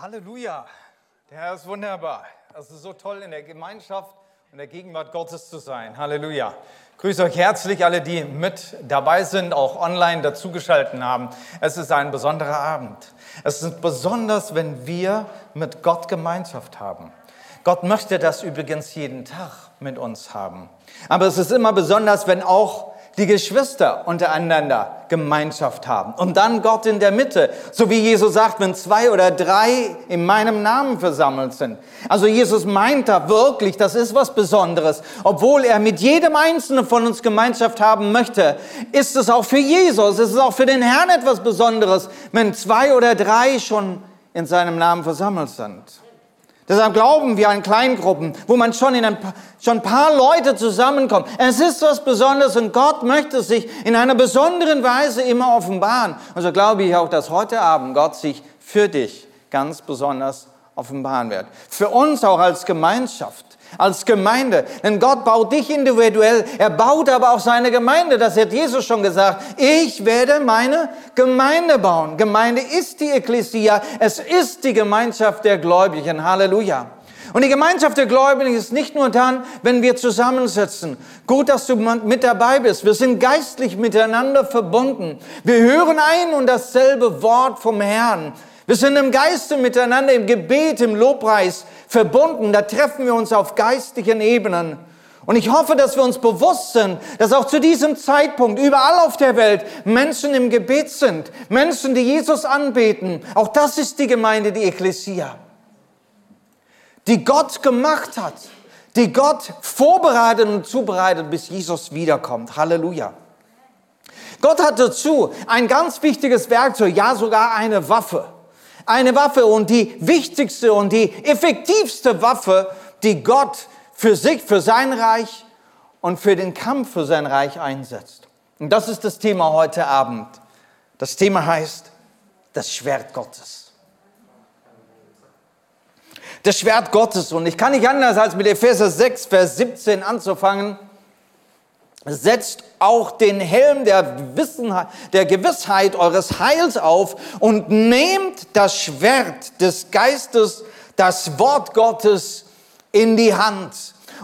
Halleluja. Der Herr ist wunderbar. Es ist so toll, in der Gemeinschaft und der Gegenwart Gottes zu sein. Halleluja. Ich grüße euch herzlich, alle, die mit dabei sind, auch online dazugeschalten haben. Es ist ein besonderer Abend. Es ist besonders, wenn wir mit Gott Gemeinschaft haben. Gott möchte das übrigens jeden Tag mit uns haben. Aber es ist immer besonders, wenn auch die Geschwister untereinander Gemeinschaft haben. Und dann Gott in der Mitte. So wie Jesus sagt, wenn zwei oder drei in meinem Namen versammelt sind. Also Jesus meint da wirklich, das ist was Besonderes. Obwohl er mit jedem Einzelnen von uns Gemeinschaft haben möchte, ist es auch für Jesus, ist es auch für den Herrn etwas Besonderes, wenn zwei oder drei schon in seinem Namen versammelt sind. Deshalb glauben wir an Kleingruppen, wo man schon in ein paar, schon ein paar Leute zusammenkommt. Es ist was Besonderes und Gott möchte sich in einer besonderen Weise immer offenbaren. Und so glaube ich auch, dass heute Abend Gott sich für dich ganz besonders offenbaren wird. Für uns auch als Gemeinschaft als Gemeinde. Denn Gott baut dich individuell, er baut aber auch seine Gemeinde. Das hat Jesus schon gesagt. Ich werde meine Gemeinde bauen. Gemeinde ist die Ekklesia, es ist die Gemeinschaft der Gläubigen. Halleluja. Und die Gemeinschaft der Gläubigen ist nicht nur dann, wenn wir zusammensitzen. Gut, dass du mit dabei bist. Wir sind geistlich miteinander verbunden. Wir hören ein und dasselbe Wort vom Herrn. Wir sind im Geiste miteinander, im Gebet, im Lobpreis verbunden. Da treffen wir uns auf geistlichen Ebenen. Und ich hoffe, dass wir uns bewusst sind, dass auch zu diesem Zeitpunkt überall auf der Welt Menschen im Gebet sind, Menschen, die Jesus anbeten. Auch das ist die Gemeinde, die Ekklesia, die Gott gemacht hat, die Gott vorbereitet und zubereitet, bis Jesus wiederkommt. Halleluja. Gott hat dazu ein ganz wichtiges Werkzeug, ja sogar eine Waffe eine Waffe und die wichtigste und die effektivste Waffe, die Gott für sich, für sein Reich und für den Kampf für sein Reich einsetzt. Und das ist das Thema heute Abend. Das Thema heißt das Schwert Gottes. Das Schwert Gottes. Und ich kann nicht anders als mit Epheser 6, Vers 17 anzufangen setzt auch den Helm der, Wissenheit, der Gewissheit eures Heils auf und nehmt das Schwert des Geistes, das Wort Gottes in die Hand.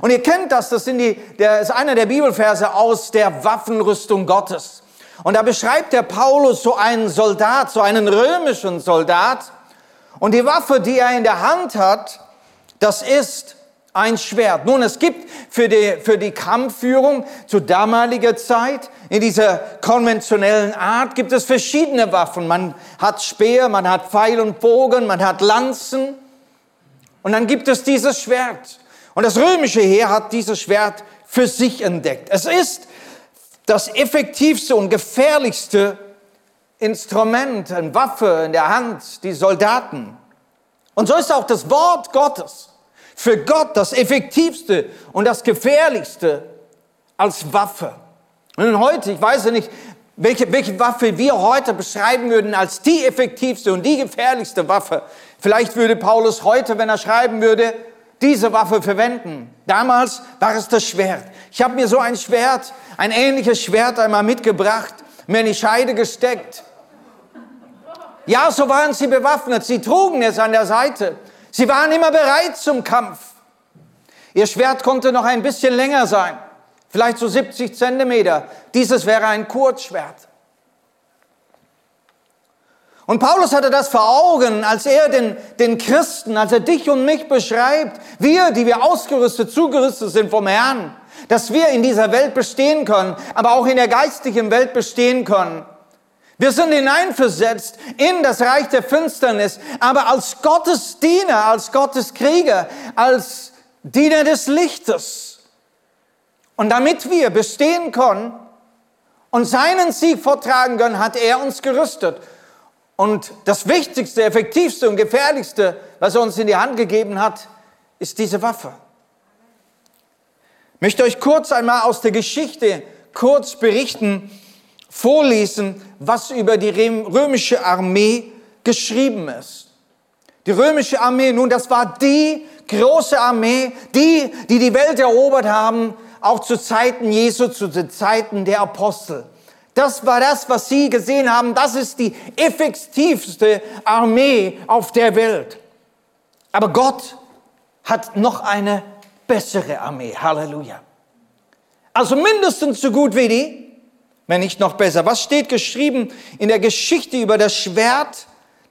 Und ihr kennt das, das sind die, der ist einer der Bibelverse aus der Waffenrüstung Gottes. Und da beschreibt der Paulus so einen Soldat, so einen römischen Soldat. Und die Waffe, die er in der Hand hat, das ist ein Schwert. Nun, es gibt für die, für die Kampfführung zu damaliger Zeit in dieser konventionellen Art gibt es verschiedene Waffen. Man hat Speer, man hat Pfeil und Bogen, man hat Lanzen und dann gibt es dieses Schwert. Und das römische Heer hat dieses Schwert für sich entdeckt. Es ist das effektivste und gefährlichste Instrument, eine Waffe in der Hand, die Soldaten. Und so ist auch das Wort Gottes für Gott das effektivste und das gefährlichste als Waffe. Und heute, ich weiß ja nicht, welche, welche Waffe wir heute beschreiben würden als die effektivste und die gefährlichste Waffe. Vielleicht würde Paulus heute, wenn er schreiben würde, diese Waffe verwenden. Damals war es das Schwert. Ich habe mir so ein Schwert, ein ähnliches Schwert einmal mitgebracht, mir in die Scheide gesteckt. Ja, so waren sie bewaffnet. Sie trugen es an der Seite. Sie waren immer bereit zum Kampf. Ihr Schwert konnte noch ein bisschen länger sein, vielleicht so 70 Zentimeter. Dieses wäre ein Kurzschwert. Und Paulus hatte das vor Augen, als er den, den Christen, als er dich und mich beschreibt, wir, die wir ausgerüstet, zugerüstet sind vom Herrn, dass wir in dieser Welt bestehen können, aber auch in der geistigen Welt bestehen können. Wir sind hineinversetzt in das Reich der Finsternis, aber als Gottes Diener, als Gottes Krieger, als Diener des Lichtes. Und damit wir bestehen können und seinen Sieg vortragen können, hat er uns gerüstet. Und das Wichtigste, Effektivste und Gefährlichste, was er uns in die Hand gegeben hat, ist diese Waffe. Ich möchte euch kurz einmal aus der Geschichte kurz berichten, vorlesen, was über die römische Armee geschrieben ist. Die römische Armee, nun, das war die große Armee, die, die die Welt erobert haben, auch zu Zeiten Jesu, zu den Zeiten der Apostel. Das war das, was sie gesehen haben. Das ist die effektivste Armee auf der Welt. Aber Gott hat noch eine bessere Armee. Halleluja. Also mindestens so gut wie die, wenn nicht noch besser. Was steht geschrieben in der Geschichte über das Schwert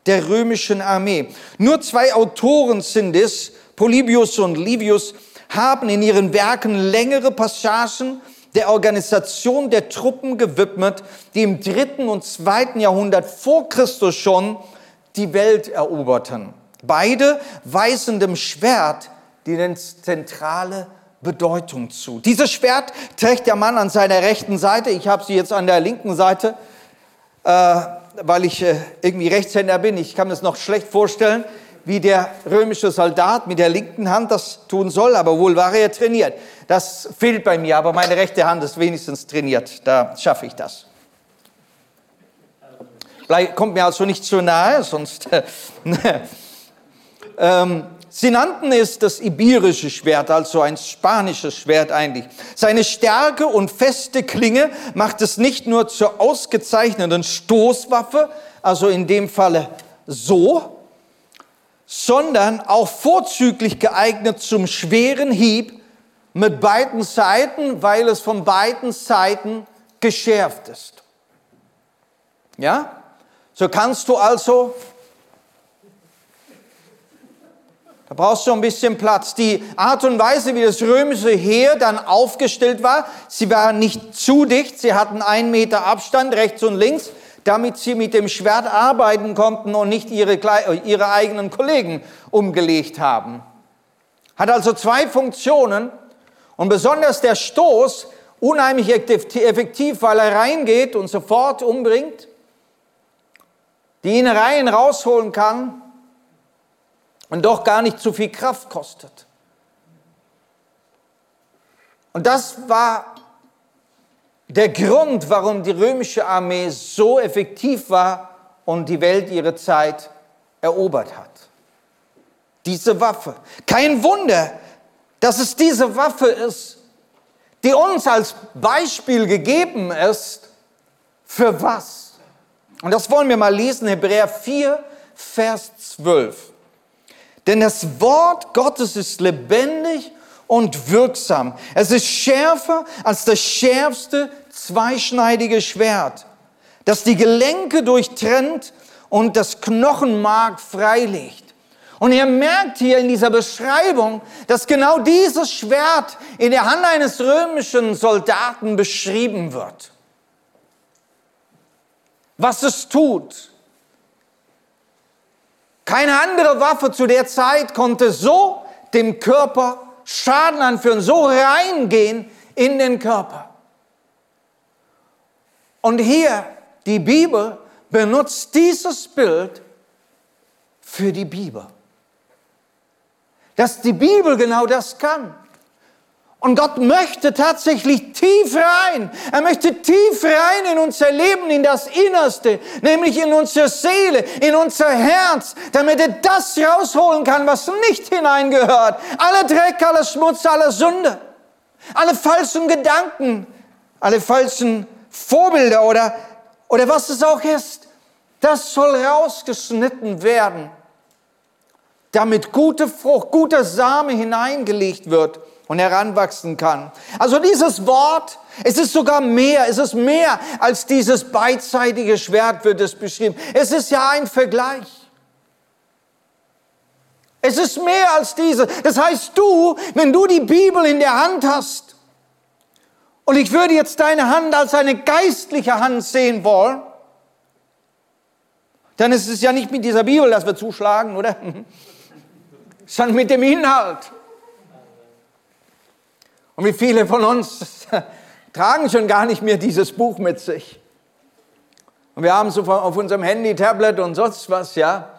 der römischen Armee? Nur zwei Autoren sind es, Polybius und Livius, haben in ihren Werken längere Passagen der Organisation der Truppen gewidmet, die im dritten und zweiten Jahrhundert vor Christus schon die Welt eroberten. Beide weisen dem Schwert die zentrale Bedeutung zu. Dieses Schwert trägt der Mann an seiner rechten Seite. Ich habe sie jetzt an der linken Seite, äh, weil ich äh, irgendwie Rechtshänder bin. Ich kann mir es noch schlecht vorstellen, wie der römische Soldat mit der linken Hand das tun soll, aber wohl war er trainiert. Das fehlt bei mir, aber meine rechte Hand ist wenigstens trainiert. Da schaffe ich das. Kommt mir also nicht zu nahe, sonst. ähm, Sie nannten es das iberische Schwert, also ein spanisches Schwert eigentlich. Seine Stärke und feste Klinge macht es nicht nur zur ausgezeichneten Stoßwaffe, also in dem Falle so, sondern auch vorzüglich geeignet zum schweren Hieb mit beiden Seiten, weil es von beiden Seiten geschärft ist. Ja? So kannst du also Da brauchst du ein bisschen Platz. Die Art und Weise, wie das römische Heer dann aufgestellt war, sie waren nicht zu dicht, sie hatten einen Meter Abstand rechts und links, damit sie mit dem Schwert arbeiten konnten und nicht ihre, ihre eigenen Kollegen umgelegt haben. Hat also zwei Funktionen und besonders der Stoß unheimlich effektiv, weil er reingeht und sofort umbringt, die Innereien rausholen kann und doch gar nicht zu viel Kraft kostet. Und das war der Grund, warum die römische Armee so effektiv war und die Welt ihre Zeit erobert hat. Diese Waffe. Kein Wunder, dass es diese Waffe ist, die uns als Beispiel gegeben ist, für was. Und das wollen wir mal lesen, Hebräer 4, Vers 12. Denn das Wort Gottes ist lebendig und wirksam. Es ist schärfer als das schärfste zweischneidige Schwert, das die Gelenke durchtrennt und das Knochenmark freilegt. Und ihr merkt hier in dieser Beschreibung, dass genau dieses Schwert in der Hand eines römischen Soldaten beschrieben wird. Was es tut, keine andere Waffe zu der Zeit konnte so dem Körper Schaden anführen, so reingehen in den Körper. Und hier, die Bibel benutzt dieses Bild für die Bibel. Dass die Bibel genau das kann. Und Gott möchte tatsächlich tief rein. Er möchte tief rein in unser Leben, in das Innerste, nämlich in unsere Seele, in unser Herz, damit er das rausholen kann, was nicht hineingehört. Alle Dreck, alle Schmutz, alle Sünde, alle falschen Gedanken, alle falschen Vorbilder oder, oder was es auch ist. Das soll rausgeschnitten werden, damit gute Frucht, guter Same hineingelegt wird und heranwachsen kann. Also dieses Wort, es ist sogar mehr, es ist mehr als dieses beidseitige Schwert wird es beschrieben. Es ist ja ein Vergleich. Es ist mehr als diese. Das heißt, du, wenn du die Bibel in der Hand hast, und ich würde jetzt deine Hand als eine geistliche Hand sehen wollen, dann ist es ja nicht mit dieser Bibel, dass wir zuschlagen, oder? Sondern mit dem Inhalt. Und wie viele von uns tragen schon gar nicht mehr dieses Buch mit sich. Und wir haben so auf unserem Handy, Tablet und sonst was, ja.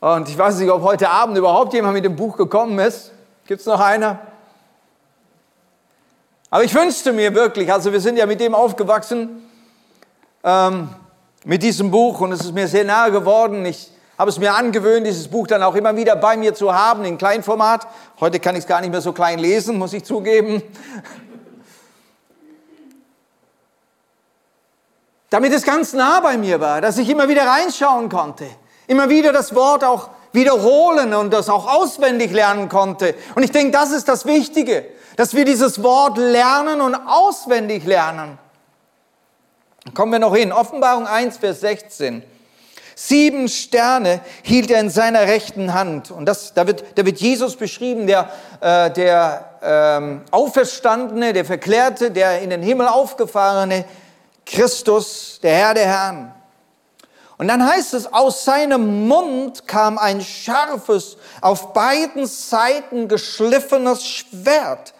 Und ich weiß nicht, ob heute Abend überhaupt jemand mit dem Buch gekommen ist. Gibt es noch einer? Aber ich wünschte mir wirklich, also wir sind ja mit dem aufgewachsen, ähm, mit diesem Buch und es ist mir sehr nahe geworden. Ich habe es mir angewöhnt, dieses Buch dann auch immer wieder bei mir zu haben, in Kleinformat. Heute kann ich es gar nicht mehr so klein lesen, muss ich zugeben. Damit es ganz nah bei mir war, dass ich immer wieder reinschauen konnte, immer wieder das Wort auch wiederholen und das auch auswendig lernen konnte. Und ich denke, das ist das Wichtige, dass wir dieses Wort lernen und auswendig lernen. Kommen wir noch hin. Offenbarung 1, Vers 16. Sieben Sterne hielt er in seiner rechten Hand. Und das, da, wird, da wird Jesus beschrieben, der, äh, der ähm, Auferstandene, der Verklärte, der in den Himmel aufgefahrene Christus, der Herr der Herren. Und dann heißt es, aus seinem Mund kam ein scharfes, auf beiden Seiten geschliffenes Schwert.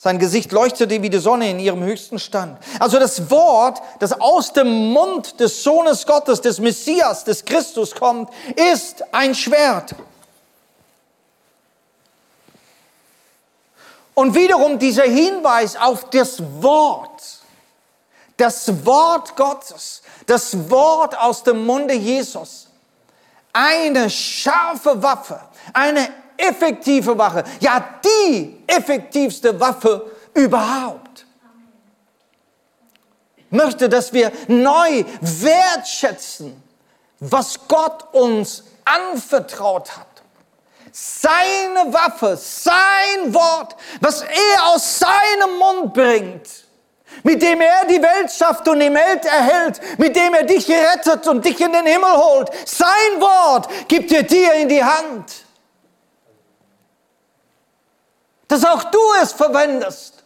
Sein Gesicht leuchtete wie die Sonne in ihrem höchsten Stand. Also das Wort, das aus dem Mund des Sohnes Gottes, des Messias, des Christus kommt, ist ein Schwert. Und wiederum dieser Hinweis auf das Wort, das Wort Gottes, das Wort aus dem Munde Jesus, eine scharfe Waffe, eine effektive Waffe, ja die effektivste Waffe überhaupt. Ich möchte, dass wir neu wertschätzen, was Gott uns anvertraut hat. Seine Waffe, sein Wort, was er aus seinem Mund bringt, mit dem er die Welt schafft und die Welt erhält, mit dem er dich rettet und dich in den Himmel holt. Sein Wort gibt er dir in die Hand dass auch du es verwendest.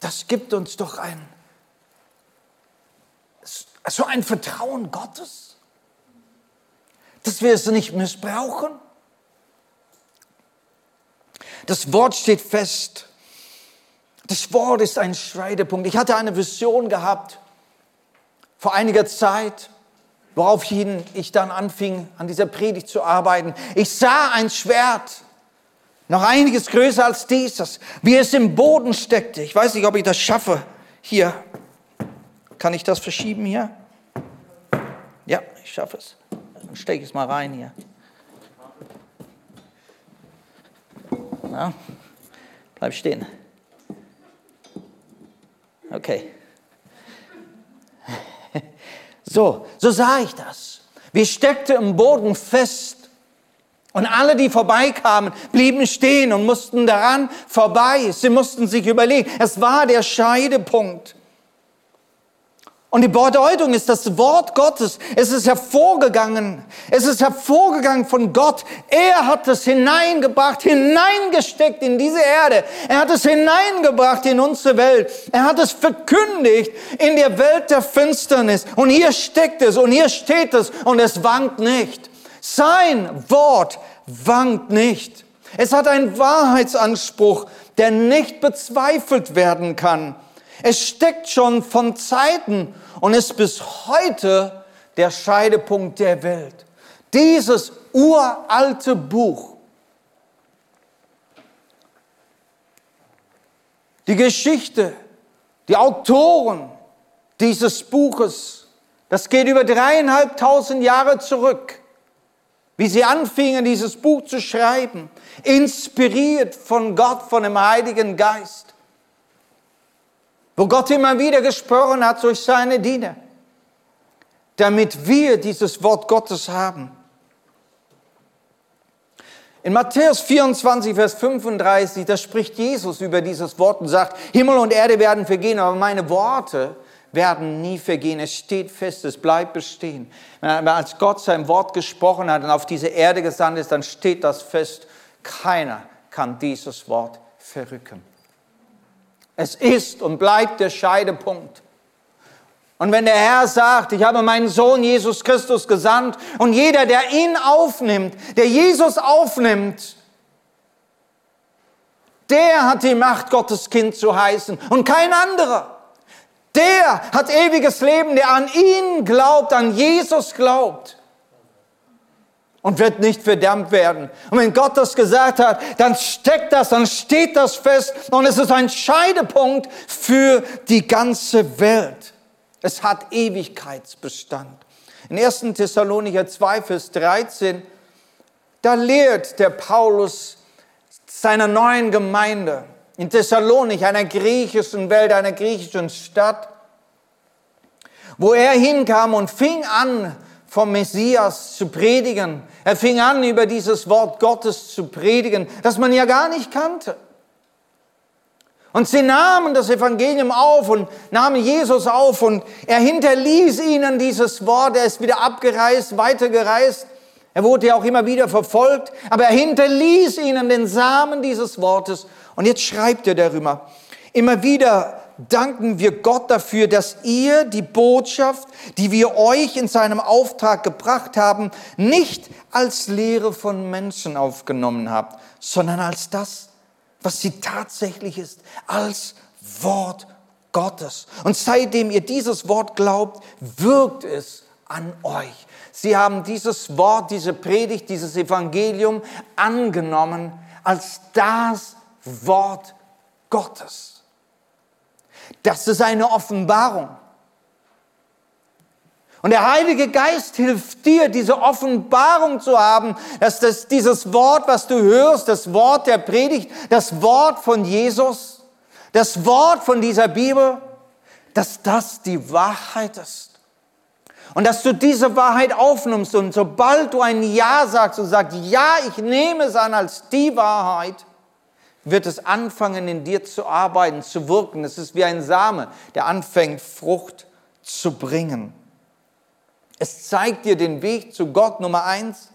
Das gibt uns doch ein, so ein Vertrauen Gottes, dass wir es nicht missbrauchen. Das Wort steht fest. Das Wort ist ein Schreidepunkt. Ich hatte eine Vision gehabt vor einiger Zeit woraufhin ich dann anfing, an dieser Predigt zu arbeiten. Ich sah ein Schwert, noch einiges größer als dieses, wie es im Boden steckte. Ich weiß nicht, ob ich das schaffe. Hier, kann ich das verschieben hier? Ja, ich schaffe es. Dann stecke ich es mal rein hier. Na, bleib stehen. Okay. So, so sah ich das. Wir steckten im Boden fest. Und alle, die vorbeikamen, blieben stehen und mussten daran vorbei. Sie mussten sich überlegen. Es war der Scheidepunkt. Und die Bedeutung ist das Wort Gottes. Es ist hervorgegangen. Es ist hervorgegangen von Gott. Er hat es hineingebracht, hineingesteckt in diese Erde. Er hat es hineingebracht in unsere Welt. Er hat es verkündigt in der Welt der Finsternis. Und hier steckt es und hier steht es und es wankt nicht. Sein Wort wankt nicht. Es hat einen Wahrheitsanspruch, der nicht bezweifelt werden kann. Es steckt schon von Zeiten und ist bis heute der Scheidepunkt der Welt. Dieses uralte Buch, die Geschichte, die Autoren dieses Buches, das geht über dreieinhalbtausend Jahre zurück, wie sie anfingen, dieses Buch zu schreiben, inspiriert von Gott, von dem Heiligen Geist wo Gott immer wieder gesprochen hat durch seine Diener, damit wir dieses Wort Gottes haben. In Matthäus 24, Vers 35, da spricht Jesus über dieses Wort und sagt, Himmel und Erde werden vergehen, aber meine Worte werden nie vergehen. Es steht fest, es bleibt bestehen. Als Gott sein Wort gesprochen hat und auf diese Erde gesandt ist, dann steht das fest. Keiner kann dieses Wort verrücken. Es ist und bleibt der Scheidepunkt. Und wenn der Herr sagt, ich habe meinen Sohn Jesus Christus gesandt und jeder, der ihn aufnimmt, der Jesus aufnimmt, der hat die Macht, Gottes Kind zu heißen und kein anderer. Der hat ewiges Leben, der an ihn glaubt, an Jesus glaubt und wird nicht verdammt werden. Und wenn Gott das gesagt hat, dann steckt das, dann steht das fest und es ist ein Scheidepunkt für die ganze Welt. Es hat Ewigkeitsbestand. In 1. Thessalonicher 2, Vers 13, da lehrt der Paulus seiner neuen Gemeinde in Thessalonik, einer griechischen Welt, einer griechischen Stadt, wo er hinkam und fing an, vom Messias zu predigen. Er fing an, über dieses Wort Gottes zu predigen, das man ja gar nicht kannte. Und sie nahmen das Evangelium auf und nahmen Jesus auf und er hinterließ ihnen dieses Wort. Er ist wieder abgereist, weitergereist. Er wurde ja auch immer wieder verfolgt, aber er hinterließ ihnen den Samen dieses Wortes. Und jetzt schreibt er darüber. Immer wieder danken wir Gott dafür, dass ihr die Botschaft, die wir euch in seinem Auftrag gebracht haben, nicht als Lehre von Menschen aufgenommen habt, sondern als das, was sie tatsächlich ist, als Wort Gottes. Und seitdem ihr dieses Wort glaubt, wirkt es an euch. Sie haben dieses Wort, diese Predigt, dieses Evangelium angenommen als das Wort Gottes. Das ist eine Offenbarung. Und der Heilige Geist hilft dir, diese Offenbarung zu haben, dass das, dieses Wort, was du hörst, das Wort der Predigt, das Wort von Jesus, das Wort von dieser Bibel, dass das die Wahrheit ist. Und dass du diese Wahrheit aufnimmst und sobald du ein Ja sagst und sagst, ja, ich nehme es an als die Wahrheit, wird es anfangen, in dir zu arbeiten, zu wirken. Es ist wie ein Same, der anfängt, Frucht zu bringen. Es zeigt dir den Weg zu Gott, Nummer eins.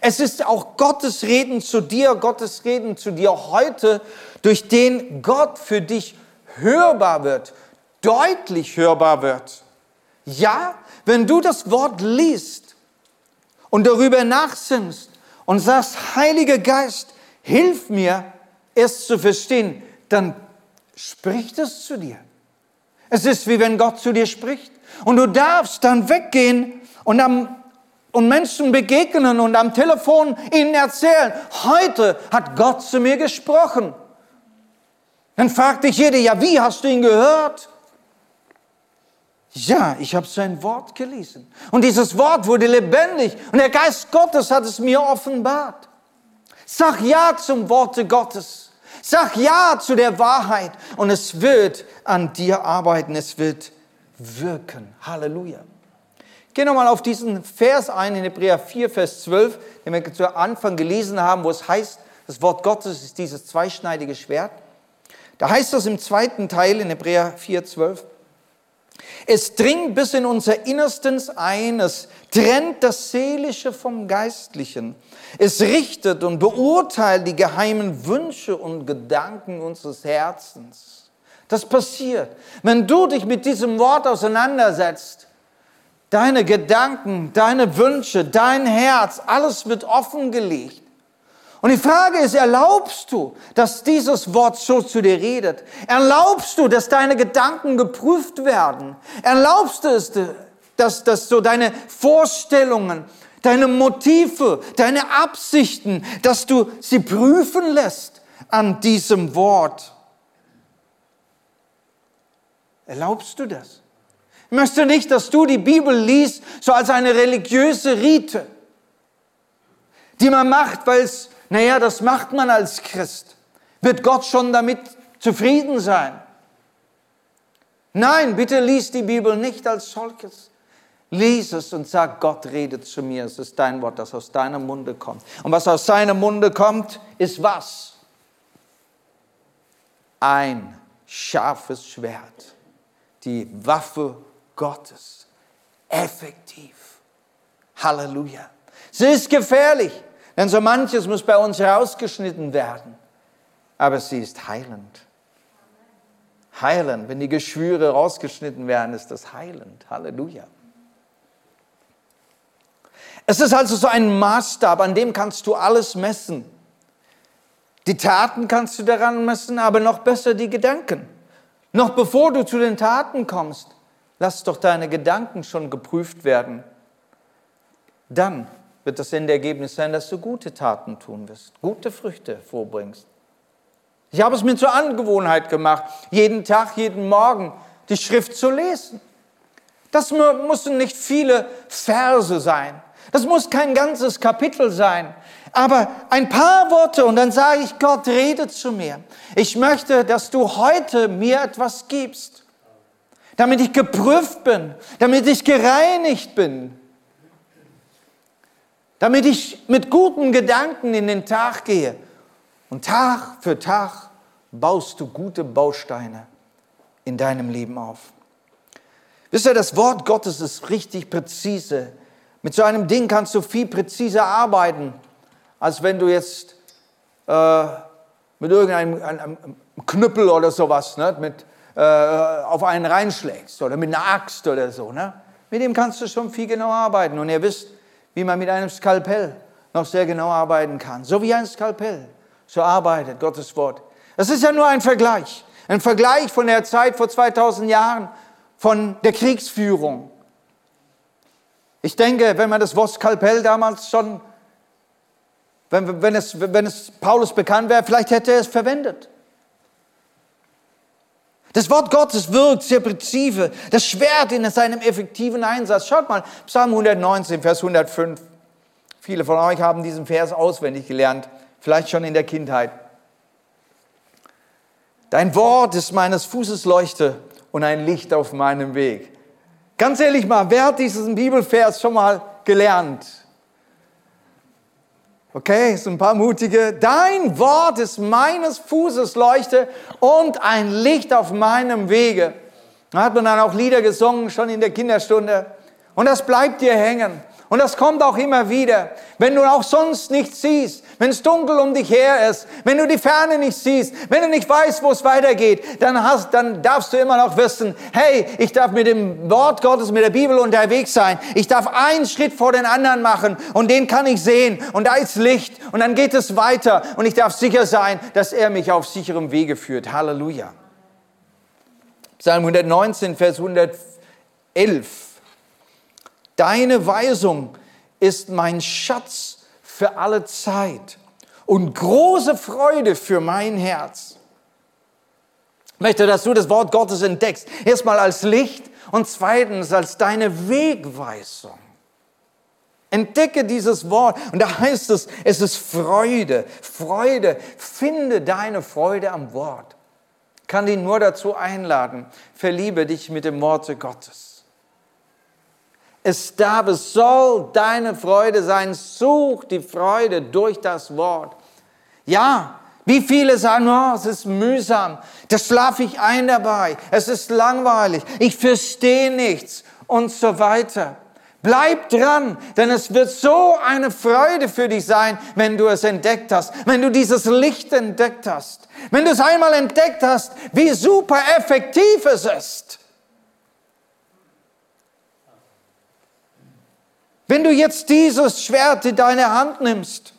Es ist auch Gottes Reden zu dir, Gottes Reden zu dir heute, durch den Gott für dich hörbar wird, deutlich hörbar wird. Ja, wenn du das Wort liest und darüber nachsinnst und sagst, Heiliger Geist, hilf mir, es zu verstehen, dann spricht es zu dir. Es ist wie wenn Gott zu dir spricht. Und du darfst dann weggehen und, am, und Menschen begegnen und am Telefon ihnen erzählen, heute hat Gott zu mir gesprochen. Dann fragt dich jeder, ja, wie hast du ihn gehört? Ja, ich habe sein Wort gelesen. Und dieses Wort wurde lebendig und der Geist Gottes hat es mir offenbart. Sag Ja zum Worte Gottes. Sag Ja zu der Wahrheit und es wird an dir arbeiten, es wird wirken. Halleluja. Geh nochmal auf diesen Vers ein in Hebräer 4, Vers 12, den wir zu Anfang gelesen haben, wo es heißt, das Wort Gottes ist dieses zweischneidige Schwert. Da heißt es im zweiten Teil in Hebräer 4, 12, es dringt bis in unser Innerstens ein, es trennt das Seelische vom Geistlichen. Es richtet und beurteilt die geheimen Wünsche und Gedanken unseres Herzens. Das passiert, wenn du dich mit diesem Wort auseinandersetzt. Deine Gedanken, deine Wünsche, dein Herz, alles wird offengelegt. Und die Frage ist, erlaubst du, dass dieses Wort so zu dir redet? Erlaubst du, dass deine Gedanken geprüft werden? Erlaubst du es, dass, dass so deine Vorstellungen, deine Motive, deine Absichten, dass du sie prüfen lässt an diesem Wort? Erlaubst du das? Ich möchte nicht, dass du die Bibel liest, so als eine religiöse Rite, die man macht, weil es naja, das macht man als Christ. Wird Gott schon damit zufrieden sein? Nein, bitte lies die Bibel nicht als solches. Lies es und sag, Gott redet zu mir. Es ist dein Wort, das aus deinem Munde kommt. Und was aus seinem Munde kommt, ist was? Ein scharfes Schwert. Die Waffe Gottes. Effektiv. Halleluja. Sie ist gefährlich. Denn so manches muss bei uns herausgeschnitten werden. Aber sie ist heilend. Heilend. Wenn die Geschwüre rausgeschnitten werden, ist das heilend. Halleluja. Es ist also so ein Maßstab, an dem kannst du alles messen. Die Taten kannst du daran messen, aber noch besser die Gedanken. Noch bevor du zu den Taten kommst, lass doch deine Gedanken schon geprüft werden. Dann wird das Endergebnis sein, dass du gute Taten tun wirst, gute Früchte vorbringst. Ich habe es mir zur Angewohnheit gemacht, jeden Tag, jeden Morgen die Schrift zu lesen. Das müssen nicht viele Verse sein. Das muss kein ganzes Kapitel sein. Aber ein paar Worte und dann sage ich, Gott, rede zu mir. Ich möchte, dass du heute mir etwas gibst damit ich geprüft bin, damit ich gereinigt bin, damit ich mit guten Gedanken in den Tag gehe. Und Tag für Tag baust du gute Bausteine in deinem Leben auf. Wisst ihr, das Wort Gottes ist richtig präzise. Mit so einem Ding kannst du viel präziser arbeiten, als wenn du jetzt äh, mit irgendeinem einem Knüppel oder sowas ne, mit, äh, auf einen reinschlägst oder mit einer Axt oder so. Ne? Mit dem kannst du schon viel genauer arbeiten. Und ihr wisst, wie man mit einem Skalpell noch sehr genau arbeiten kann. So wie ein Skalpell. So arbeitet Gottes Wort. Das ist ja nur ein Vergleich. Ein Vergleich von der Zeit vor 2000 Jahren, von der Kriegsführung. Ich denke, wenn man das Wort Skalpell damals schon, wenn, wenn, es, wenn es Paulus bekannt wäre, vielleicht hätte er es verwendet. Das Wort Gottes wirkt sehr präzise. Das Schwert in seinem effektiven Einsatz. Schaut mal, Psalm 119, Vers 105. Viele von euch haben diesen Vers auswendig gelernt, vielleicht schon in der Kindheit. Dein Wort ist meines Fußes Leuchte und ein Licht auf meinem Weg. Ganz ehrlich mal, wer hat diesen Bibelvers schon mal gelernt? Okay, so ein paar mutige. Dein Wort ist meines Fußes Leuchte und ein Licht auf meinem Wege. Da hat man dann auch Lieder gesungen, schon in der Kinderstunde. Und das bleibt dir hängen. Und das kommt auch immer wieder. Wenn du auch sonst nichts siehst, wenn es dunkel um dich her ist, wenn du die Ferne nicht siehst, wenn du nicht weißt, wo es weitergeht, dann, hast, dann darfst du immer noch wissen, hey, ich darf mit dem Wort Gottes, mit der Bibel unterwegs sein. Ich darf einen Schritt vor den anderen machen und den kann ich sehen und da ist Licht und dann geht es weiter und ich darf sicher sein, dass er mich auf sicherem Wege führt. Halleluja. Psalm 119, Vers 111. Deine Weisung ist mein Schatz für alle Zeit und große Freude für mein Herz. Ich möchte, dass du das Wort Gottes entdeckst. Erstmal als Licht und zweitens als deine Wegweisung. Entdecke dieses Wort. Und da heißt es, es ist Freude. Freude. Finde deine Freude am Wort. Ich kann dich nur dazu einladen. Verliebe dich mit dem Worte Gottes. Es darf, es soll deine Freude sein. Such die Freude durch das Wort. Ja, wie viele sagen, oh, es ist mühsam, da schlafe ich ein dabei, es ist langweilig, ich verstehe nichts und so weiter. Bleib dran, denn es wird so eine Freude für dich sein, wenn du es entdeckt hast, wenn du dieses Licht entdeckt hast, wenn du es einmal entdeckt hast, wie super effektiv es ist. Wenn du jetzt dieses Schwert in deine Hand nimmst,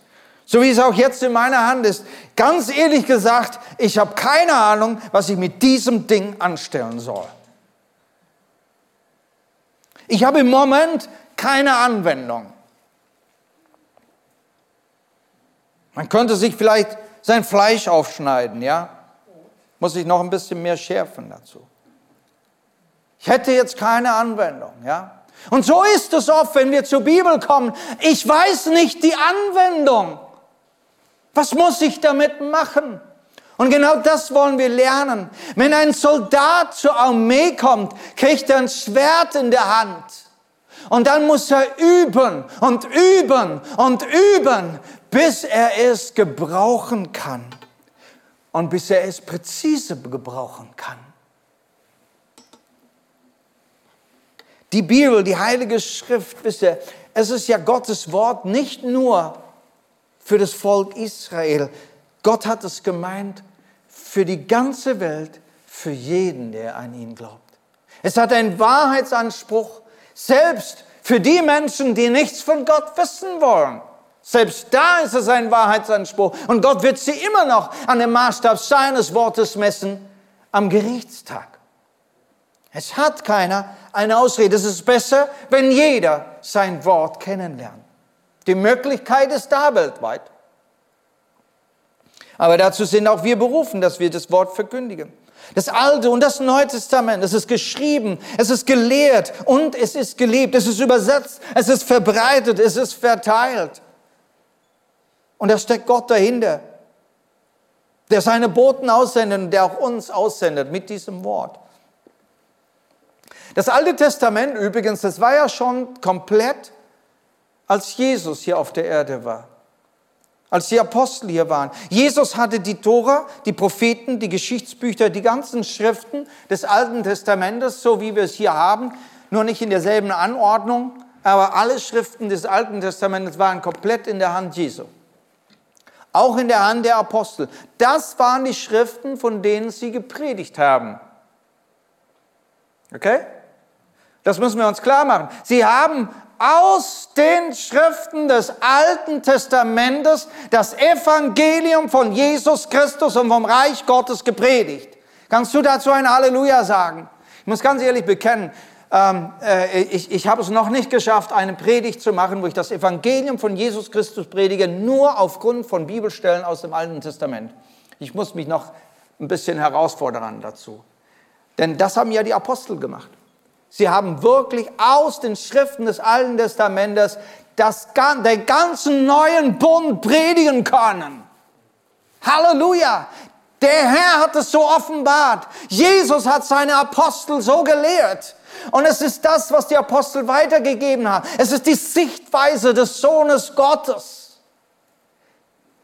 so wie es auch jetzt in meiner Hand ist, ganz ehrlich gesagt, ich habe keine Ahnung, was ich mit diesem Ding anstellen soll. Ich habe im Moment keine Anwendung. Man könnte sich vielleicht sein Fleisch aufschneiden, ja? Muss ich noch ein bisschen mehr schärfen dazu. Ich hätte jetzt keine Anwendung, ja? Und so ist es oft, wenn wir zur Bibel kommen. Ich weiß nicht die Anwendung. Was muss ich damit machen? Und genau das wollen wir lernen. Wenn ein Soldat zur Armee kommt, kriegt er ein Schwert in der Hand. Und dann muss er üben und üben und üben, bis er es gebrauchen kann. Und bis er es präzise gebrauchen kann. Die Bibel, die Heilige Schrift, wisst ihr, es ist ja Gottes Wort nicht nur für das Volk Israel. Gott hat es gemeint für die ganze Welt, für jeden, der an ihn glaubt. Es hat einen Wahrheitsanspruch, selbst für die Menschen, die nichts von Gott wissen wollen. Selbst da ist es ein Wahrheitsanspruch. Und Gott wird sie immer noch an dem Maßstab seines Wortes messen am Gerichtstag. Es hat keiner eine Ausrede. Es ist besser, wenn jeder sein Wort kennenlernt. Die Möglichkeit ist da weltweit. Aber dazu sind auch wir berufen, dass wir das Wort verkündigen. Das Alte und das Neue Testament, es ist geschrieben, es ist gelehrt und es ist gelebt, es ist übersetzt, es ist verbreitet, es ist verteilt. Und da steckt Gott dahinter, der seine Boten aussendet und der auch uns aussendet mit diesem Wort. Das Alte Testament übrigens, das war ja schon komplett, als Jesus hier auf der Erde war als die Apostel hier waren. Jesus hatte die Tora, die Propheten, die Geschichtsbücher, die ganzen Schriften des Alten Testamentes, so wie wir es hier haben, nur nicht in derselben Anordnung, aber alle Schriften des Alten Testamentes waren komplett in der Hand Jesu. Auch in der Hand der Apostel. Das waren die Schriften, von denen sie gepredigt haben. Okay? Das müssen wir uns klar machen. Sie haben aus den Schriften des Alten Testamentes das Evangelium von Jesus Christus und vom Reich Gottes gepredigt. Kannst du dazu ein Halleluja sagen? Ich muss ganz ehrlich bekennen, ähm, äh, ich, ich habe es noch nicht geschafft, eine Predigt zu machen, wo ich das Evangelium von Jesus Christus predige, nur aufgrund von Bibelstellen aus dem Alten Testament. Ich muss mich noch ein bisschen herausfordern dazu. Denn das haben ja die Apostel gemacht. Sie haben wirklich aus den Schriften des Alten Testamentes das, den ganzen neuen Bund predigen können. Halleluja! Der Herr hat es so offenbart. Jesus hat seine Apostel so gelehrt. Und es ist das, was die Apostel weitergegeben haben. Es ist die Sichtweise des Sohnes Gottes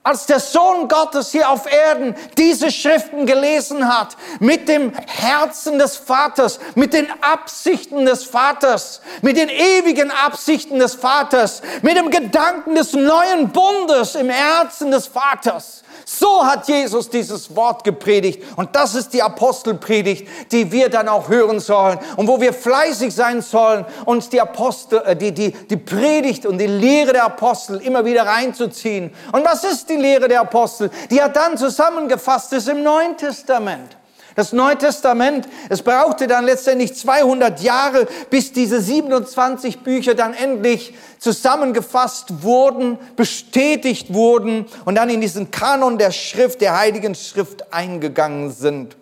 als der Sohn Gottes hier auf Erden diese Schriften gelesen hat, mit dem Herzen des Vaters, mit den Absichten des Vaters, mit den ewigen Absichten des Vaters, mit dem Gedanken des neuen Bundes im Herzen des Vaters. So hat Jesus dieses Wort gepredigt. Und das ist die Apostelpredigt, die wir dann auch hören sollen. Und wo wir fleißig sein sollen, uns die Apostel, äh, die, die, die Predigt und die Lehre der Apostel immer wieder reinzuziehen. Und was ist die Lehre der Apostel? Die hat dann zusammengefasst ist im Neuen Testament. Das Neue Testament, es brauchte dann letztendlich 200 Jahre, bis diese 27 Bücher dann endlich zusammengefasst wurden, bestätigt wurden und dann in diesen Kanon der Schrift, der Heiligen Schrift eingegangen sind.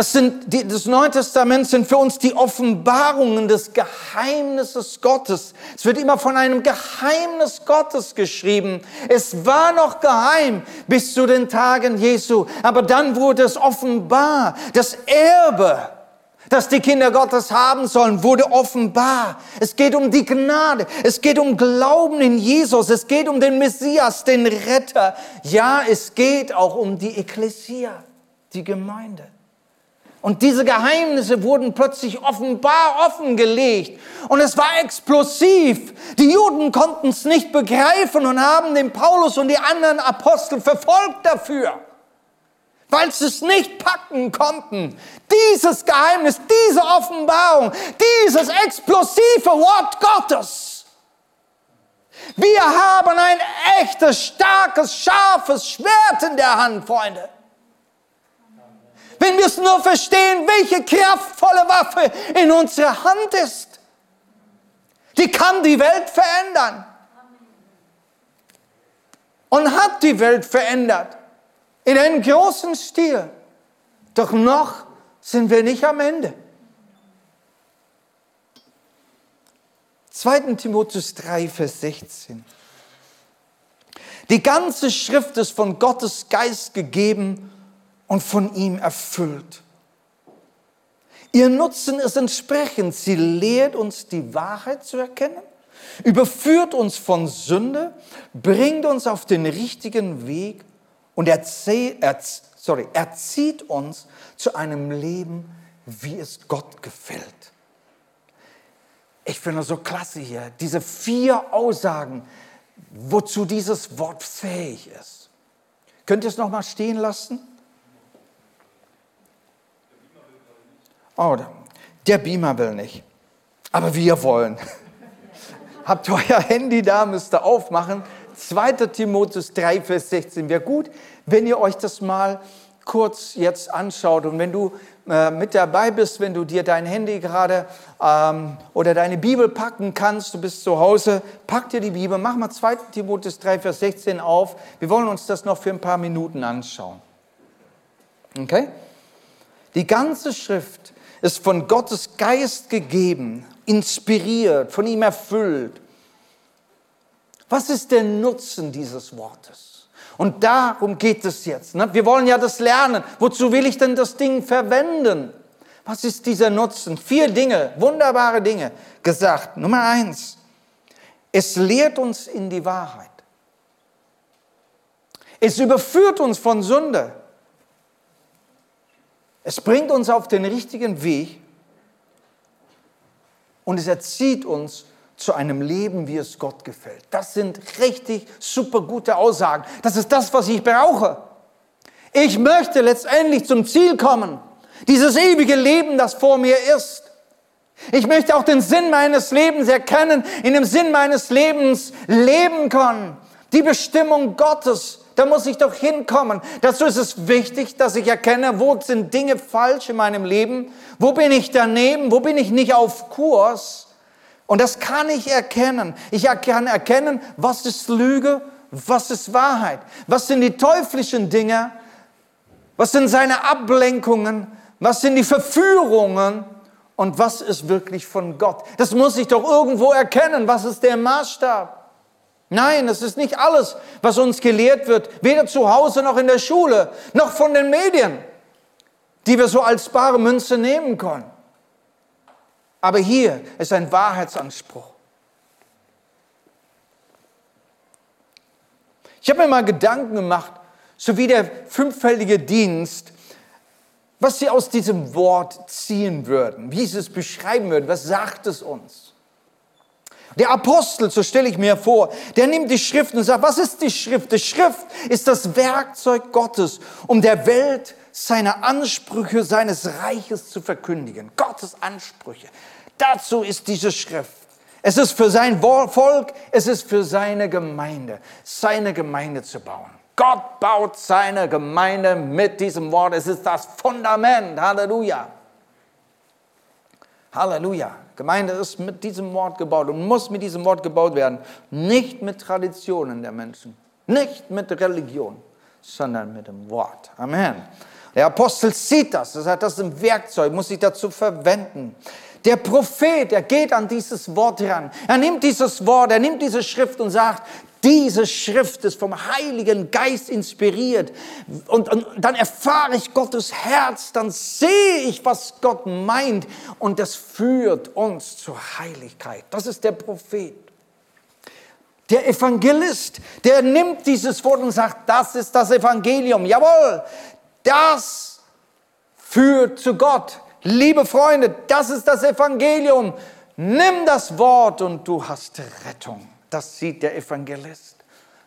Es sind, die, das Neue Testament sind für uns die Offenbarungen des Geheimnisses Gottes. Es wird immer von einem Geheimnis Gottes geschrieben. Es war noch geheim bis zu den Tagen Jesu, aber dann wurde es offenbar. Das Erbe, das die Kinder Gottes haben sollen, wurde offenbar. Es geht um die Gnade. Es geht um Glauben in Jesus. Es geht um den Messias, den Retter. Ja, es geht auch um die Ekklesia, die Gemeinde. Und diese Geheimnisse wurden plötzlich offenbar offengelegt. Und es war explosiv. Die Juden konnten es nicht begreifen und haben den Paulus und die anderen Apostel verfolgt dafür. Weil sie es nicht packen konnten. Dieses Geheimnis, diese Offenbarung, dieses explosive Wort Gottes. Wir haben ein echtes, starkes, scharfes Schwert in der Hand, Freunde. Wenn wir es nur verstehen, welche kraftvolle Waffe in unserer Hand ist. Die kann die Welt verändern. Und hat die Welt verändert. In einem großen Stil. Doch noch sind wir nicht am Ende. 2. Timotheus 3, Vers 16. Die ganze Schrift ist von Gottes Geist gegeben und von ihm erfüllt. Ihr Nutzen ist entsprechend. Sie lehrt uns die Wahrheit zu erkennen, überführt uns von Sünde, bringt uns auf den richtigen Weg und erzählt, sorry, erzieht uns zu einem Leben, wie es Gott gefällt. Ich finde so klasse hier, diese vier Aussagen, wozu dieses Wort fähig ist. Könnt ihr es nochmal stehen lassen? Oh, der Beamer will nicht. Aber wir wollen. Habt euer Handy da, müsst ihr aufmachen. 2. Timotheus 3, Vers 16. Wäre gut, wenn ihr euch das mal kurz jetzt anschaut und wenn du äh, mit dabei bist, wenn du dir dein Handy gerade ähm, oder deine Bibel packen kannst, du bist zu Hause, pack dir die Bibel, mach mal 2. Timotheus 3, Vers 16 auf. Wir wollen uns das noch für ein paar Minuten anschauen. Okay? Die ganze Schrift ist von Gottes Geist gegeben, inspiriert, von ihm erfüllt. Was ist der Nutzen dieses Wortes? Und darum geht es jetzt. Ne? Wir wollen ja das lernen. Wozu will ich denn das Ding verwenden? Was ist dieser Nutzen? Vier Dinge, wunderbare Dinge gesagt. Nummer eins, es lehrt uns in die Wahrheit. Es überführt uns von Sünde. Es bringt uns auf den richtigen Weg und es erzieht uns zu einem Leben, wie es Gott gefällt. Das sind richtig super gute Aussagen. Das ist das, was ich brauche. Ich möchte letztendlich zum Ziel kommen. Dieses ewige Leben, das vor mir ist. Ich möchte auch den Sinn meines Lebens erkennen, in dem Sinn meines Lebens leben können. Die Bestimmung Gottes, da muss ich doch hinkommen. Dazu ist es wichtig, dass ich erkenne, wo sind Dinge falsch in meinem Leben, wo bin ich daneben, wo bin ich nicht auf Kurs. Und das kann ich erkennen. Ich kann erkennen, was ist Lüge, was ist Wahrheit, was sind die teuflischen Dinge, was sind seine Ablenkungen, was sind die Verführungen und was ist wirklich von Gott. Das muss ich doch irgendwo erkennen. Was ist der Maßstab? Nein, es ist nicht alles, was uns gelehrt wird, weder zu Hause noch in der Schule, noch von den Medien, die wir so als bare Münze nehmen können. Aber hier ist ein Wahrheitsanspruch. Ich habe mir mal Gedanken gemacht, so wie der fünffältige Dienst, was sie aus diesem Wort ziehen würden, wie sie es beschreiben würden, was sagt es uns? Der Apostel, so stelle ich mir vor, der nimmt die Schrift und sagt, was ist die Schrift? Die Schrift ist das Werkzeug Gottes, um der Welt seine Ansprüche seines Reiches zu verkündigen. Gottes Ansprüche. Dazu ist diese Schrift. Es ist für sein Volk, es ist für seine Gemeinde, seine Gemeinde zu bauen. Gott baut seine Gemeinde mit diesem Wort. Es ist das Fundament. Halleluja. Halleluja. Gemeinde ist mit diesem Wort gebaut und muss mit diesem Wort gebaut werden. Nicht mit Traditionen der Menschen, nicht mit Religion, sondern mit dem Wort. Amen. Der Apostel sieht das, das heißt, das ein Werkzeug, muss sich dazu verwenden. Der Prophet, er geht an dieses Wort ran. Er nimmt dieses Wort, er nimmt diese Schrift und sagt, diese Schrift ist vom Heiligen Geist inspiriert. Und, und, dann erfahre ich Gottes Herz, dann sehe ich, was Gott meint. Und das führt uns zur Heiligkeit. Das ist der Prophet. Der Evangelist, der nimmt dieses Wort und sagt, das ist das Evangelium. Jawohl, das führt zu Gott. Liebe Freunde, das ist das Evangelium. Nimm das Wort und du hast Rettung. Das sieht der Evangelist.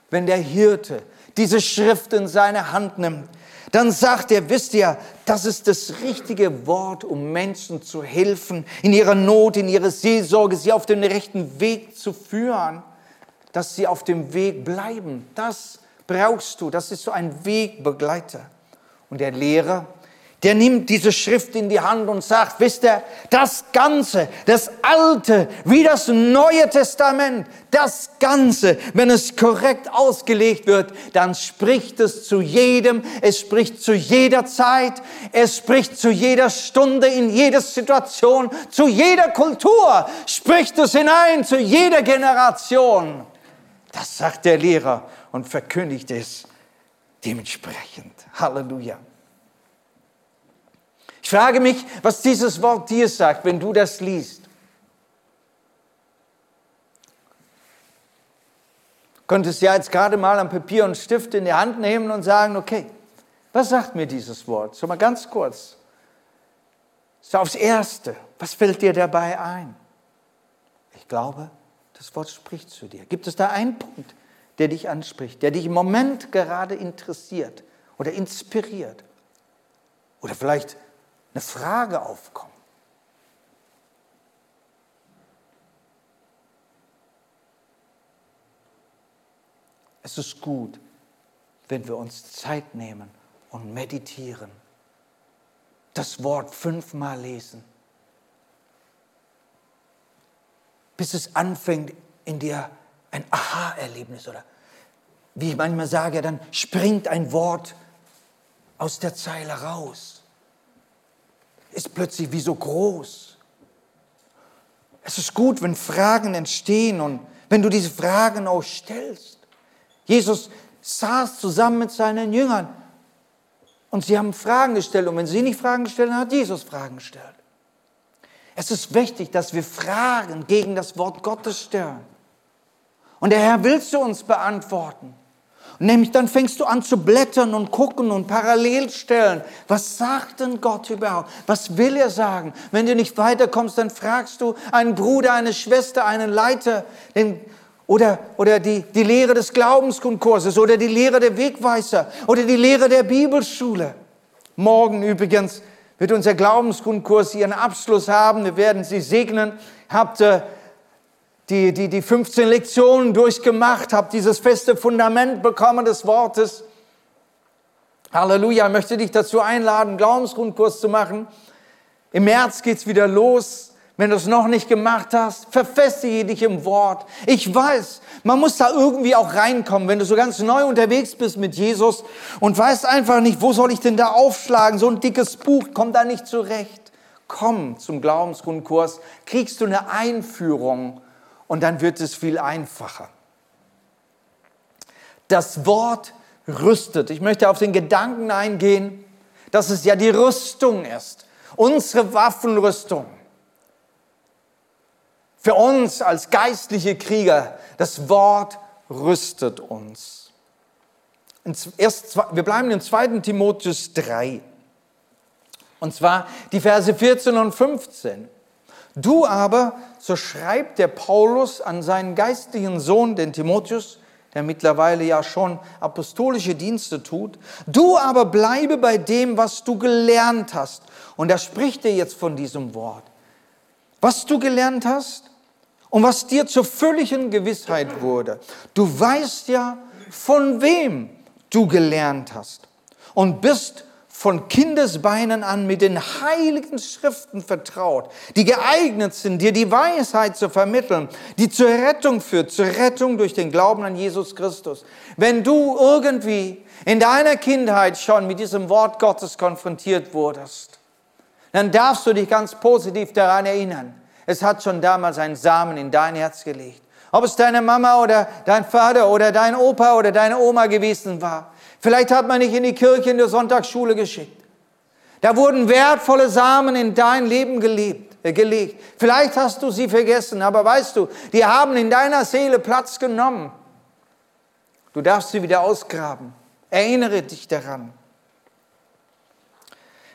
Wenn der Hirte diese Schrift in seine Hand nimmt, dann sagt er, wisst ihr, das ist das richtige Wort, um Menschen zu helfen, in ihrer Not, in ihrer Seelsorge, sie auf den rechten Weg zu führen, dass sie auf dem Weg bleiben. Das brauchst du, das ist so ein Wegbegleiter. Und der Lehrer, der nimmt diese Schrift in die Hand und sagt, wisst ihr, das Ganze, das Alte wie das Neue Testament, das Ganze, wenn es korrekt ausgelegt wird, dann spricht es zu jedem, es spricht zu jeder Zeit, es spricht zu jeder Stunde, in jeder Situation, zu jeder Kultur, spricht es hinein, zu jeder Generation. Das sagt der Lehrer und verkündigt es dementsprechend. Halleluja. Ich frage mich, was dieses Wort dir sagt, wenn du das liest. Du könntest ja jetzt gerade mal ein Papier und Stift in die Hand nehmen und sagen, okay, was sagt mir dieses Wort? So mal ganz kurz. So aufs Erste, was fällt dir dabei ein? Ich glaube, das Wort spricht zu dir. Gibt es da einen Punkt, der dich anspricht, der dich im Moment gerade interessiert oder inspiriert? Oder vielleicht eine Frage aufkommen. Es ist gut, wenn wir uns Zeit nehmen und meditieren. Das Wort fünfmal lesen, bis es anfängt in dir ein Aha-Erlebnis oder wie ich manchmal sage, dann springt ein Wort aus der Zeile raus ist plötzlich wie so groß. Es ist gut, wenn Fragen entstehen und wenn du diese Fragen auch stellst. Jesus saß zusammen mit seinen Jüngern Und sie haben Fragen gestellt. Und wenn sie nicht Fragen gestellt haben, hat Jesus Fragen gestellt. Es ist wichtig, dass wir Fragen gegen das Wort Gottes stellen. Und der Herr will zu uns beantworten. Nämlich dann fängst du an zu blättern und gucken und parallel stellen. Was sagt denn Gott überhaupt? Was will er sagen? Wenn du nicht weiterkommst, dann fragst du einen Bruder, eine Schwester, einen Leiter den, oder, oder die, die Lehre des Glaubenskonkurses oder die Lehre der Wegweiser oder die Lehre der Bibelschule. Morgen übrigens wird unser Glaubensgrundkurs ihren Abschluss haben. Wir werden Sie segnen. Habt äh, die, die, die 15 Lektionen durchgemacht, habt dieses feste Fundament bekommen des Wortes. Halleluja, ich möchte dich dazu einladen, Glaubensgrundkurs zu machen. Im März geht's wieder los. Wenn du es noch nicht gemacht hast, verfestige dich im Wort. Ich weiß, man muss da irgendwie auch reinkommen, wenn du so ganz neu unterwegs bist mit Jesus und weißt einfach nicht, wo soll ich denn da aufschlagen? So ein dickes Buch kommt da nicht zurecht. Komm zum Glaubensgrundkurs, kriegst du eine Einführung und dann wird es viel einfacher. Das Wort rüstet. Ich möchte auf den Gedanken eingehen, dass es ja die Rüstung ist, unsere Waffenrüstung. Für uns als geistliche Krieger, das Wort rüstet uns. Wir bleiben in 2. Timotheus 3. Und zwar die Verse 14 und 15. Du aber, so schreibt der Paulus an seinen geistlichen Sohn, den Timotheus, der mittlerweile ja schon apostolische Dienste tut, du aber bleibe bei dem, was du gelernt hast. Und er spricht dir jetzt von diesem Wort. Was du gelernt hast, und was dir zur völligen Gewissheit wurde. Du weißt ja, von wem du gelernt hast und bist von Kindesbeinen an mit den heiligen Schriften vertraut, die geeignet sind, dir die Weisheit zu vermitteln, die zur Rettung führt, zur Rettung durch den Glauben an Jesus Christus. Wenn du irgendwie in deiner Kindheit schon mit diesem Wort Gottes konfrontiert wurdest, dann darfst du dich ganz positiv daran erinnern, es hat schon damals einen Samen in dein Herz gelegt. Ob es deine Mama oder dein Vater oder dein Opa oder deine Oma gewesen war. Vielleicht hat man dich in die Kirche in der Sonntagsschule geschickt. Da wurden wertvolle Samen in dein Leben gelebt, äh, gelegt. Vielleicht hast du sie vergessen, aber weißt du, die haben in deiner Seele Platz genommen. Du darfst sie wieder ausgraben. Erinnere dich daran.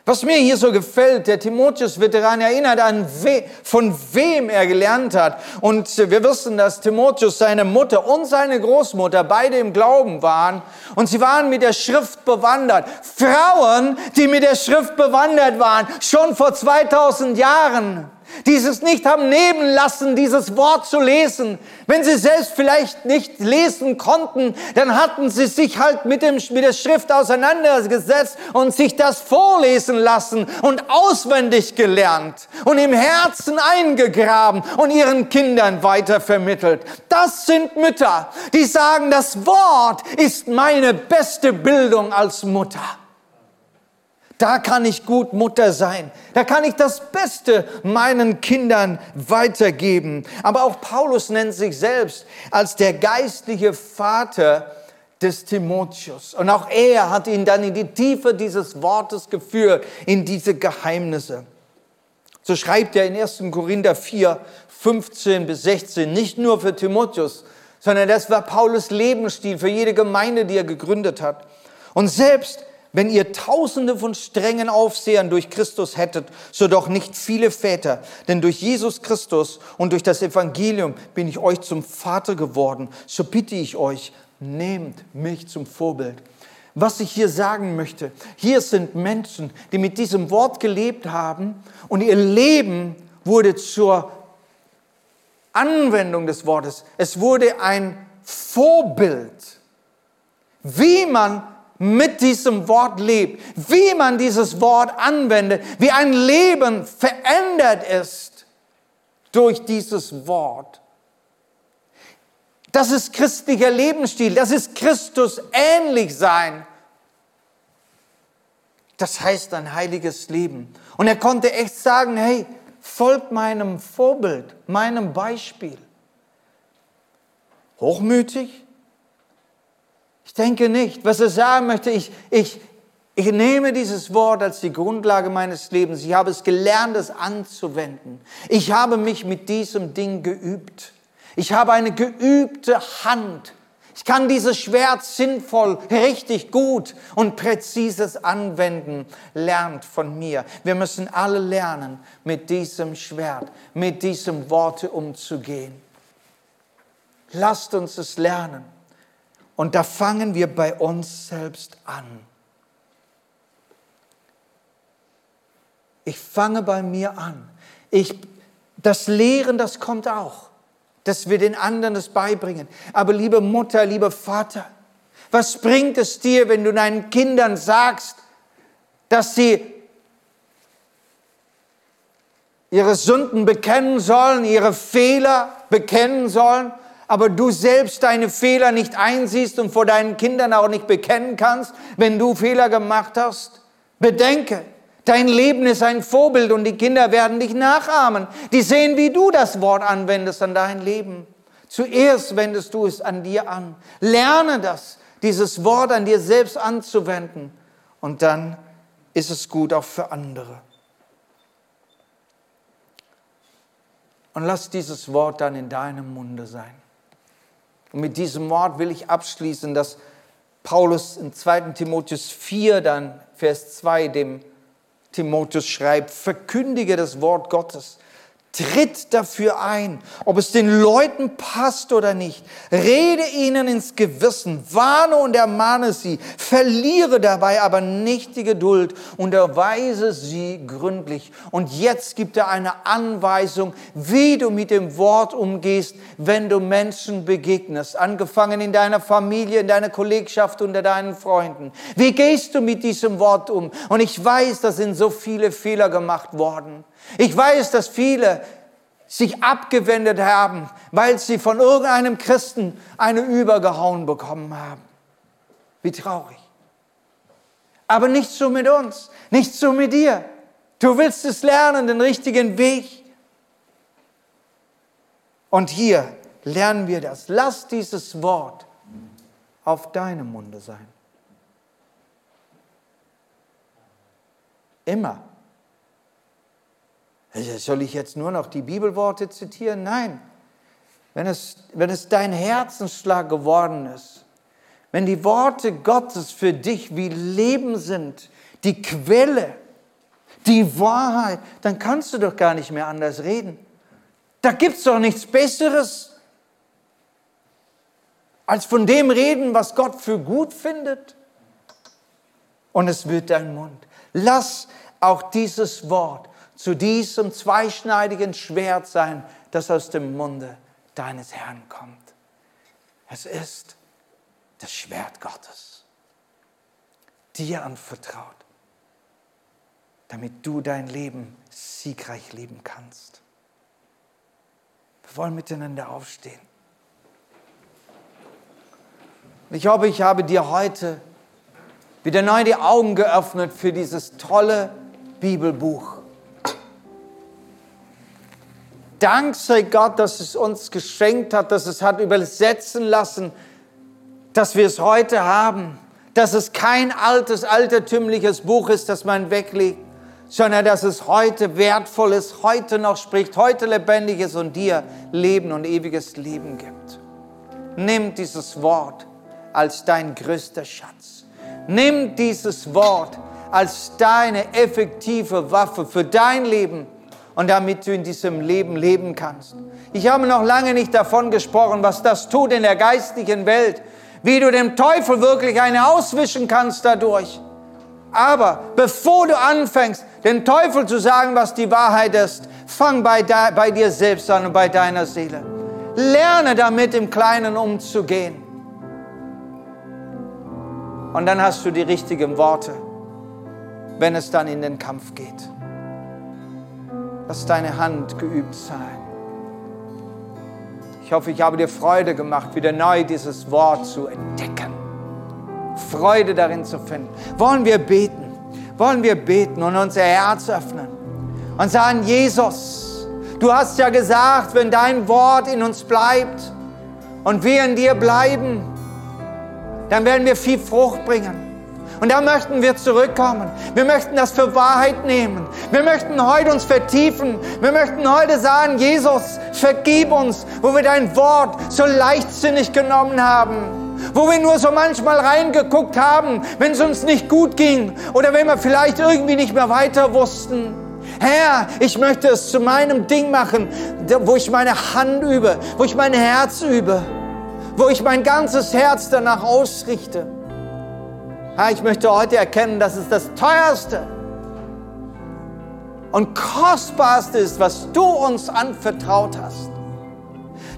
Was mir hier so gefällt, der Timotheus wird daran erinnert, an we, von wem er gelernt hat. Und wir wissen, dass Timotheus, seine Mutter und seine Großmutter beide im Glauben waren. Und sie waren mit der Schrift bewandert. Frauen, die mit der Schrift bewandert waren, schon vor 2000 Jahren dieses nicht haben nehmen lassen, dieses Wort zu lesen. Wenn sie selbst vielleicht nicht lesen konnten, dann hatten sie sich halt mit, dem, mit der Schrift auseinandergesetzt und sich das vorlesen lassen und auswendig gelernt und im Herzen eingegraben und ihren Kindern weitervermittelt. Das sind Mütter, die sagen, das Wort ist meine beste Bildung als Mutter. Da kann ich gut Mutter sein. Da kann ich das Beste meinen Kindern weitergeben. Aber auch Paulus nennt sich selbst als der geistliche Vater des Timotheus. Und auch er hat ihn dann in die Tiefe dieses Wortes geführt, in diese Geheimnisse. So schreibt er in 1. Korinther 4, 15 bis 16, nicht nur für Timotheus, sondern das war Paulus Lebensstil für jede Gemeinde, die er gegründet hat. Und selbst wenn ihr Tausende von strengen Aufsehern durch Christus hättet, so doch nicht viele Väter. Denn durch Jesus Christus und durch das Evangelium bin ich euch zum Vater geworden. So bitte ich euch, nehmt mich zum Vorbild. Was ich hier sagen möchte, hier sind Menschen, die mit diesem Wort gelebt haben und ihr Leben wurde zur Anwendung des Wortes. Es wurde ein Vorbild, wie man mit diesem Wort lebt, wie man dieses Wort anwendet, wie ein Leben verändert ist durch dieses Wort. Das ist christlicher Lebensstil, das ist Christus ähnlich sein. Das heißt ein heiliges Leben. Und er konnte echt sagen, hey, folgt meinem Vorbild, meinem Beispiel. Hochmütig? Denke nicht. Was er sagen möchte, ich, ich, Ich nehme dieses Wort als die Grundlage meines Lebens. Ich habe es gelernt, es anzuwenden. Ich habe mich mit diesem Ding geübt. Ich habe eine geübte Hand. Ich kann dieses Schwert sinnvoll, richtig gut und präzises anwenden. Lernt von mir. Wir müssen alle lernen, mit diesem Schwert, mit diesem Worte umzugehen. Lasst uns es lernen. Und da fangen wir bei uns selbst an. Ich fange bei mir an. Ich, das Lehren, das kommt auch, dass wir den anderen das beibringen. Aber liebe Mutter, lieber Vater, was bringt es dir, wenn du deinen Kindern sagst, dass sie ihre Sünden bekennen sollen, ihre Fehler bekennen sollen, aber du selbst deine Fehler nicht einsiehst und vor deinen Kindern auch nicht bekennen kannst, wenn du Fehler gemacht hast? Bedenke, Dein Leben ist ein Vorbild und die Kinder werden dich nachahmen. Die sehen, wie du das Wort anwendest an dein Leben. Zuerst wendest du es an dir an. Lerne das, dieses Wort an dir selbst anzuwenden. Und dann ist es gut auch für andere. Und lass dieses Wort dann in deinem Munde sein. Und mit diesem Wort will ich abschließen, dass Paulus in 2. Timotheus 4, dann Vers 2, dem Timotheus schreibt, verkündige das Wort Gottes. Tritt dafür ein, ob es den Leuten passt oder nicht. Rede ihnen ins Gewissen, warne und ermahne sie, verliere dabei aber nicht die Geduld und erweise sie gründlich. Und jetzt gibt er eine Anweisung, wie du mit dem Wort umgehst, wenn du Menschen begegnest, angefangen in deiner Familie, in deiner Kollegschaft, unter deinen Freunden. Wie gehst du mit diesem Wort um? Und ich weiß, da sind so viele Fehler gemacht worden. Ich weiß, dass viele sich abgewendet haben, weil sie von irgendeinem Christen eine übergehauen bekommen haben. Wie traurig. Aber nicht so mit uns, nicht so mit dir. Du willst es lernen, den richtigen Weg. Und hier lernen wir das. Lass dieses Wort auf deinem Munde sein. Immer. Also soll ich jetzt nur noch die Bibelworte zitieren? Nein. Wenn es, wenn es dein Herzensschlag geworden ist, wenn die Worte Gottes für dich wie Leben sind, die Quelle, die Wahrheit, dann kannst du doch gar nicht mehr anders reden. Da gibt es doch nichts Besseres, als von dem reden, was Gott für gut findet. Und es wird dein Mund. Lass auch dieses Wort zu diesem zweischneidigen Schwert sein, das aus dem Munde deines Herrn kommt. Es ist das Schwert Gottes, dir anvertraut, damit du dein Leben siegreich leben kannst. Wir wollen miteinander aufstehen. Ich hoffe, ich habe dir heute wieder neu die Augen geöffnet für dieses tolle Bibelbuch. Dank sei Gott, dass es uns geschenkt hat, dass es hat übersetzen lassen, dass wir es heute haben, dass es kein altes, altertümliches Buch ist, das man weglegt, sondern dass es heute wertvoll ist, heute noch spricht, heute lebendig ist und dir Leben und ewiges Leben gibt. Nimm dieses Wort als dein größter Schatz. Nimm dieses Wort als deine effektive Waffe für dein Leben und damit du in diesem Leben leben kannst. Ich habe noch lange nicht davon gesprochen, was das tut in der geistlichen Welt, wie du dem Teufel wirklich eine auswischen kannst dadurch. Aber bevor du anfängst, dem Teufel zu sagen, was die Wahrheit ist, fang bei, bei dir selbst an und bei deiner Seele. Lerne damit im Kleinen umzugehen. Und dann hast du die richtigen Worte, wenn es dann in den Kampf geht. Lass deine Hand geübt sein. Ich hoffe, ich habe dir Freude gemacht, wieder neu dieses Wort zu entdecken. Freude darin zu finden. Wollen wir beten? Wollen wir beten und unser Herz öffnen und sagen, Jesus, du hast ja gesagt, wenn dein Wort in uns bleibt und wir in dir bleiben, dann werden wir viel Frucht bringen. Und da möchten wir zurückkommen. Wir möchten das für Wahrheit nehmen. Wir möchten heute uns vertiefen. Wir möchten heute sagen, Jesus, vergib uns, wo wir dein Wort so leichtsinnig genommen haben. Wo wir nur so manchmal reingeguckt haben, wenn es uns nicht gut ging oder wenn wir vielleicht irgendwie nicht mehr weiter wussten. Herr, ich möchte es zu meinem Ding machen, wo ich meine Hand übe, wo ich mein Herz übe, wo ich mein ganzes Herz danach ausrichte. Herr, ich möchte heute erkennen, dass es das teuerste und kostbarste ist, was du uns anvertraut hast.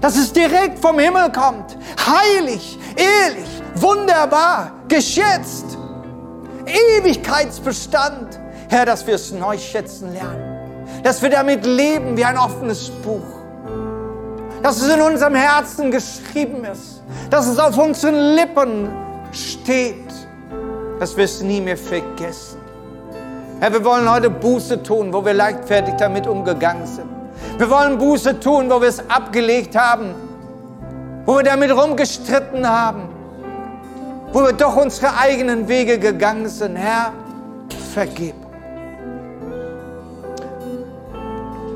Dass es direkt vom Himmel kommt, heilig, ehrlich, wunderbar, geschätzt, Ewigkeitsbestand. Herr, dass wir es neu schätzen lernen, dass wir damit leben wie ein offenes Buch, dass es in unserem Herzen geschrieben ist, dass es auf unseren Lippen steht dass wir es nie mehr vergessen. Herr, wir wollen heute Buße tun, wo wir leichtfertig damit umgegangen sind. Wir wollen Buße tun, wo wir es abgelegt haben, wo wir damit rumgestritten haben, wo wir doch unsere eigenen Wege gegangen sind. Herr, vergib.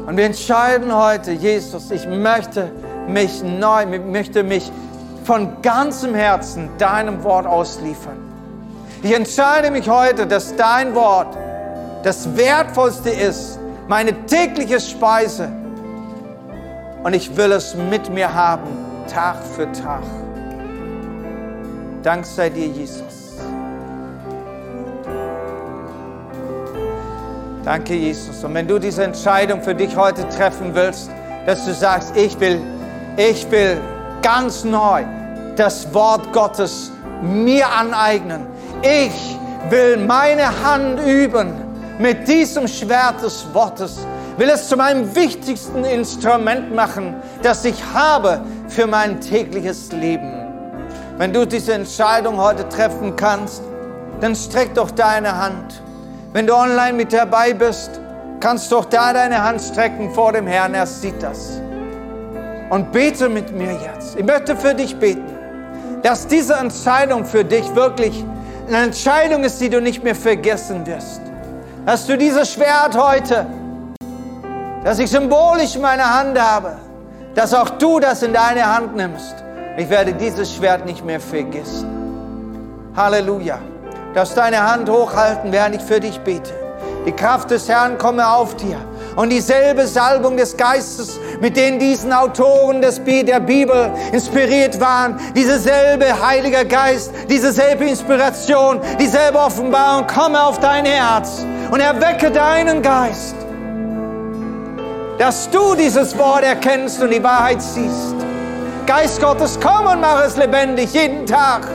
Und wir entscheiden heute, Jesus, ich möchte mich neu, möchte mich von ganzem Herzen deinem Wort ausliefern. Ich entscheide mich heute, dass dein Wort das Wertvollste ist, meine tägliche Speise. Und ich will es mit mir haben, Tag für Tag. Dank sei dir, Jesus. Danke, Jesus. Und wenn du diese Entscheidung für dich heute treffen willst, dass du sagst, ich will, ich will ganz neu das Wort Gottes mir aneignen ich will meine Hand üben mit diesem Schwert des Wortes, will es zu meinem wichtigsten Instrument machen, das ich habe für mein tägliches Leben. Wenn du diese Entscheidung heute treffen kannst, dann streck doch deine Hand. Wenn du online mit dabei bist, kannst du auch da deine Hand strecken vor dem Herrn, er sieht das. Und bete mit mir jetzt. Ich möchte für dich beten, dass diese Entscheidung für dich wirklich eine Entscheidung ist, die du nicht mehr vergessen wirst. Dass du dieses Schwert heute, das ich symbolisch in meiner Hand habe, dass auch du das in deine Hand nimmst. Ich werde dieses Schwert nicht mehr vergessen. Halleluja. Du darfst deine Hand hochhalten, während ich für dich bete. Die Kraft des Herrn komme auf dir. Und dieselbe Salbung des Geistes, mit denen diesen Autoren des, der Bibel inspiriert waren, diese selbe Heiliger Geist, diese selbe Inspiration, dieselbe Offenbarung, komme auf dein Herz und erwecke deinen Geist, dass du dieses Wort erkennst und die Wahrheit siehst. Geist Gottes, komm und mach es lebendig jeden Tag.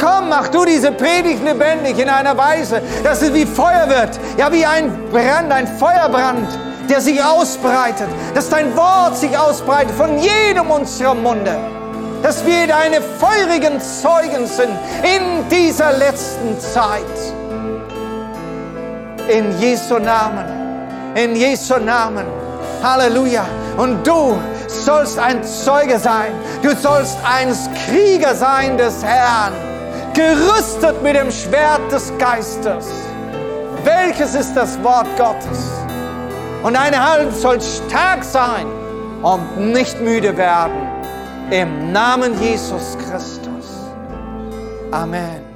Komm, mach du diese Predigt lebendig in einer Weise, dass es wie Feuer wird. Ja, wie ein Brand, ein Feuerbrand, der sich ausbreitet. Dass dein Wort sich ausbreitet von jedem unserer Munde. Dass wir deine feurigen Zeugen sind in dieser letzten Zeit. In Jesu Namen. In Jesu Namen. Halleluja. Und du sollst ein Zeuge sein. Du sollst ein Krieger sein des Herrn gerüstet mit dem Schwert des Geistes. Welches ist das Wort Gottes? Und deine Hand soll stark sein und nicht müde werden. Im Namen Jesus Christus. Amen.